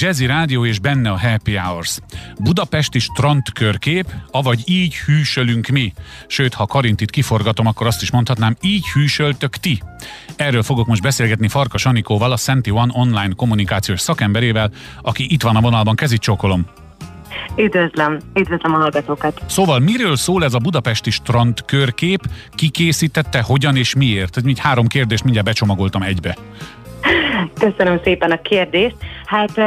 Jazzy Rádió és benne a Happy Hours. Budapesti strandkörkép, avagy így hűsölünk mi. Sőt, ha Karintit kiforgatom, akkor azt is mondhatnám, így hűsöltök ti. Erről fogok most beszélgetni Farkas Anikóval, a Senti One online kommunikációs szakemberével, aki itt van a vonalban, kezit csókolom. Üdvözlöm, üdvözlöm a hallgatókat. Szóval miről szól ez a budapesti strandkörkép, ki készítette, hogyan és miért? Ez így három kérdést mindjárt becsomagoltam egybe. Köszönöm szépen a kérdést. Hát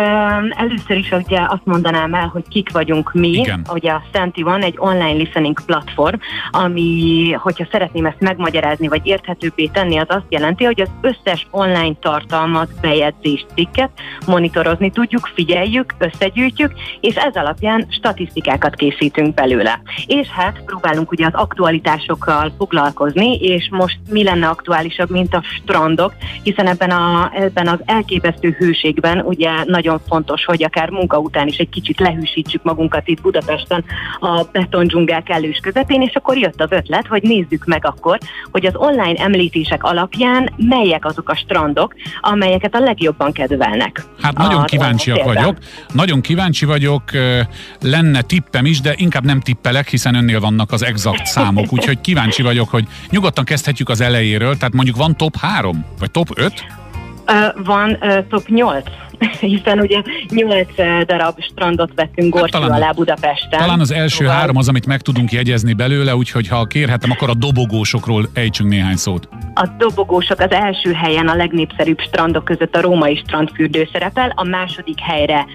először is ugye azt mondanám el, hogy kik vagyunk mi. Igen. Ugye a Senti van egy online listening platform, ami, hogyha szeretném ezt megmagyarázni, vagy érthetőbbé tenni, az azt jelenti, hogy az összes online tartalmat, bejegyzést, cikket monitorozni tudjuk, figyeljük, összegyűjtjük, és ez alapján statisztikákat készítünk belőle. És hát próbálunk ugye az aktualitásokkal foglalkozni, és most mi lenne aktuálisabb, mint a strandok, hiszen ebben, a, ebben az elképesztő hőségben ugye nagyon fontos, hogy akár munka után is egy kicsit lehűsítsük magunkat itt Budapesten a betondzsungel kellős közepén, és akkor jött az ötlet, hogy nézzük meg akkor, hogy az online említések alapján melyek azok a strandok, amelyeket a legjobban kedvelnek. Hát nagyon kíváncsiak vagyok. Nagyon kíváncsi vagyok, lenne tippem is, de inkább nem tippelek, hiszen önnél vannak az exakt számok, úgyhogy kíváncsi vagyok, hogy nyugodtan kezdhetjük az elejéről, tehát mondjuk van top 3, vagy top 5? Van top 8, hiszen ugye 8 ö, darab strandot vettünk Hát talán- alá Budapesten. Talán az első Szóval- három az, amit meg tudunk jegyezni belőle, úgyhogy ha kérhetem, akkor a dobogósokról ejtsünk néhány szót. A dobogósok az első helyen a legnépszerűbb strandok között a római strandfürdő szerepel, a második helyre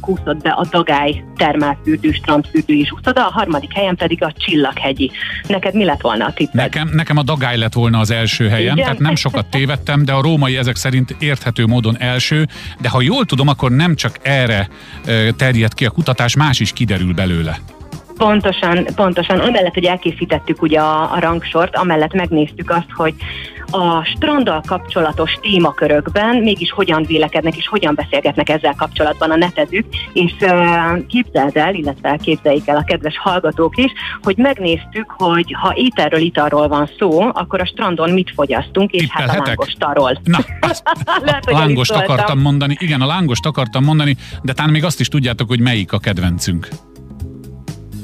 kúszott be a Dagály termálfürdő, strandfürdő és úszoda, a harmadik helyen pedig a Csillaghegyi. Neked mi lett volna a tipped? Nekem, nekem a dagály lett volna az első helyen, Igen? tehát nem sokat tévedtem, de a római ezek szerint érthető módon első, de ha jól tudom, akkor nem csak erre terjed ki a kutatás, más is kiderül belőle. Pontosan, pontosan. Amellett, hogy elkészítettük ugye a, a rangsort, amellett megnéztük azt, hogy a stranddal kapcsolatos témakörökben mégis hogyan vélekednek és hogyan beszélgetnek ezzel kapcsolatban a netezők, és uh, képzeld el, illetve képzeljék el a kedves hallgatók is, hogy megnéztük, hogy ha ételről, italról van szó, akkor a strandon mit fogyasztunk, és hát a Tippelhetek? lángos tarol. Na, azt, Lehet, a hogy lángost akartam mondani, igen, a lángost akartam mondani, de talán még azt is tudjátok, hogy melyik a kedvencünk.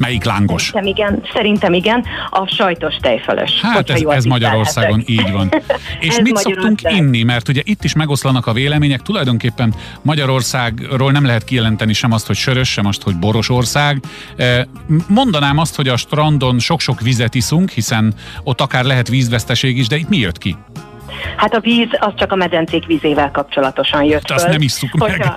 Melyik lángos? Szerintem igen, szerintem igen, a sajtos tejfölös. Hát ez, ez. Magyarországon így van. És mit szoktunk inni? Mert ugye itt is megoszlanak a vélemények. Tulajdonképpen Magyarországról nem lehet kijelenteni sem azt, hogy sörös, sem azt, hogy boros ország. Eh, Mondanám azt, hogy a strandon sok-sok vizet iszunk, hiszen ott akár lehet vízveszteség is, de itt mi jött ki? Hát a víz az csak a medencék vízével kapcsolatosan jött Hát azt föl. nem isszuk meg. Hogyha,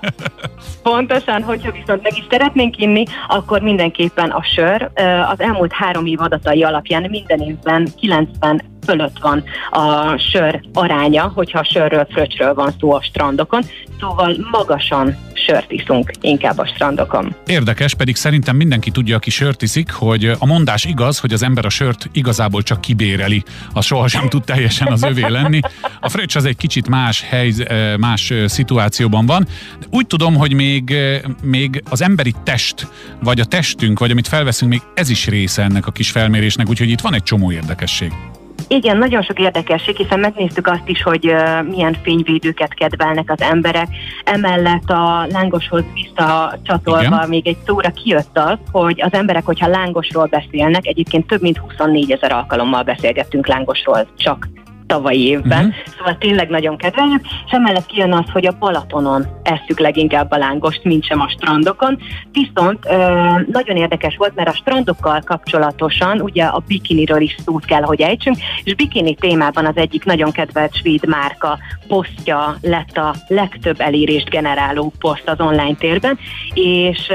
pontosan, hogyha viszont meg is szeretnénk inni, akkor mindenképpen a sör. Az elmúlt három év adatai alapján minden évben 90 fölött van a sör aránya, hogyha a sörről, fröccsről van szó a strandokon, szóval magasan sört iszunk inkább a strandokon. Érdekes, pedig szerintem mindenki tudja, aki sört iszik, hogy a mondás igaz, hogy az ember a sört igazából csak kibéreli. Az sohasem tud teljesen az övé lenni. A fröccs az egy kicsit más hely, más szituációban van. De úgy tudom, hogy még, még az emberi test, vagy a testünk, vagy amit felveszünk, még ez is része ennek a kis felmérésnek, úgyhogy itt van egy csomó érdekesség. Igen, nagyon sok érdekesség, hiszen megnéztük azt is, hogy milyen fényvédőket kedvelnek az emberek. Emellett a lángoshoz visszacsatolva Igen. még egy szóra kijött az, hogy az emberek, hogyha lángosról beszélnek, egyébként több mint 24 ezer alkalommal beszélgettünk lángosról csak tavalyi évben, Mhm. szóval tényleg nagyon kedveljük, és emellett kijön az, hogy a Balatonon esszük leginkább a lángost, mint sem a strandokon, viszont ö, nagyon érdekes volt, mert a strandokkal kapcsolatosan ugye a bikiniről is szót kell, hogy ejtsünk, és bikini témában az egyik nagyon kedvelt svéd márka posztja lett a legtöbb elérést generáló poszt az online térben, és,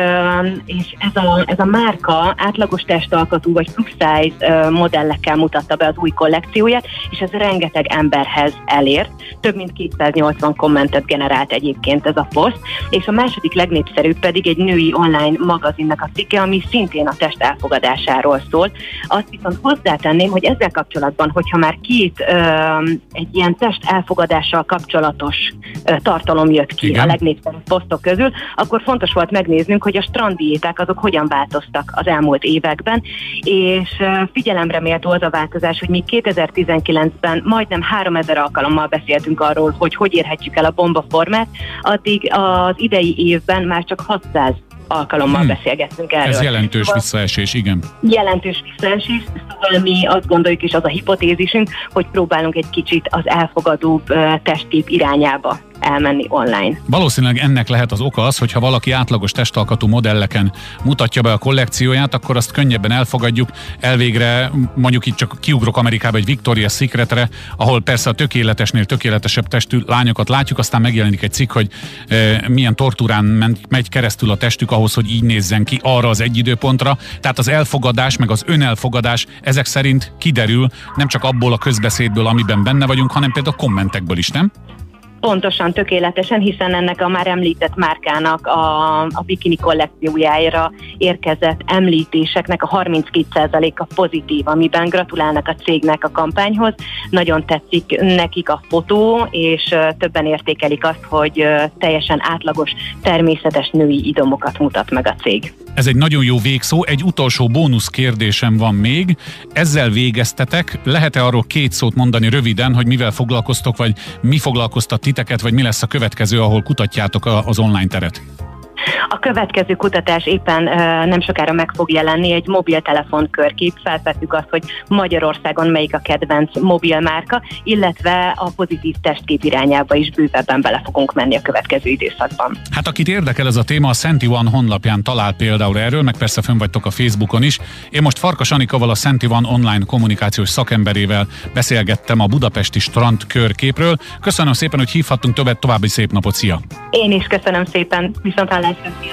és ez, a, ez a márka átlagos testalkatú vagy plus size modellekkel mutatta be az új kollekcióját, és ez rengeteg emberhez elért. Több mint 280 kommentet generált egyébként ez a poszt, és a második legnépszerűbb pedig egy női online magazinnak a cikke, ami szintén a test elfogadásáról szól. Azt viszont hozzátenném, hogy ezzel kapcsolatban, hogyha már két ö, egy ilyen test elfogadással kapcsolatos ö, tartalom jött ki Igen. a legnépszerűbb posztok közül, akkor fontos volt megnéznünk, hogy a stranddiéták azok hogyan változtak az elmúlt években, és figyelemre méltó az a változás, hogy mi 2019-ben majdnem 3000 alkalommal beszéltünk arról, hogy hogy érhetjük el a bombaformát, addig az idei évben már csak 600 alkalommal hmm. beszélgettünk erről. Ez jelentős szóval visszaesés, igen. Jelentős visszaesés, szóval mi azt gondoljuk, és az a hipotézisünk, hogy próbálunk egy kicsit az elfogadóbb testkép irányába elmenni online. Valószínűleg ennek lehet az oka az, hogy ha valaki átlagos testalkatú modelleken mutatja be a kollekcióját, akkor azt könnyebben elfogadjuk. Elvégre mondjuk itt csak kiugrok Amerikába egy Victoria's Secretre, ahol persze a tökéletesnél tökéletesebb testű lányokat látjuk, aztán megjelenik egy cikk, hogy e, milyen tortúrán ment, megy keresztül a testük ahhoz, hogy így nézzen ki arra az egy időpontra. Tehát az elfogadás, meg az önelfogadás ezek szerint kiderül nem csak abból a közbeszédből, amiben benne vagyunk, hanem például a kommentekből is, nem? Pontosan, tökéletesen, hiszen ennek a már említett márkának a, a bikini kollekciójára érkezett említéseknek a 32%-a pozitív, amiben gratulálnak a cégnek a kampányhoz. Nagyon tetszik nekik a fotó, és többen értékelik azt, hogy teljesen átlagos, természetes női idomokat mutat meg a cég. Ez egy nagyon jó végszó. Egy utolsó bónusz kérdésem van még. Ezzel végeztetek. Lehet-e arról két szót mondani röviden, hogy mivel foglalkoztok, vagy mi foglalkoztat titeket, vagy mi lesz a következő, ahol kutatjátok az online teret? A következő kutatás éppen nem sokára meg fog jelenni, egy mobiltelefon körkép, feltettük azt, hogy Magyarországon melyik a kedvenc mobilmárka, illetve a pozitív testkép irányába is bővebben bele fogunk menni a következő időszakban. Hát akit érdekel ez a téma, a Senti One honlapján talál például erről, meg persze fönn vagytok a Facebookon is. Én most Farkas Anikaval, a Senti One online kommunikációs szakemberével beszélgettem a budapesti strand körképről. Köszönöm szépen, hogy hívhattunk többet, további szép napot, szia! Én is köszönöm szépen, viszont organización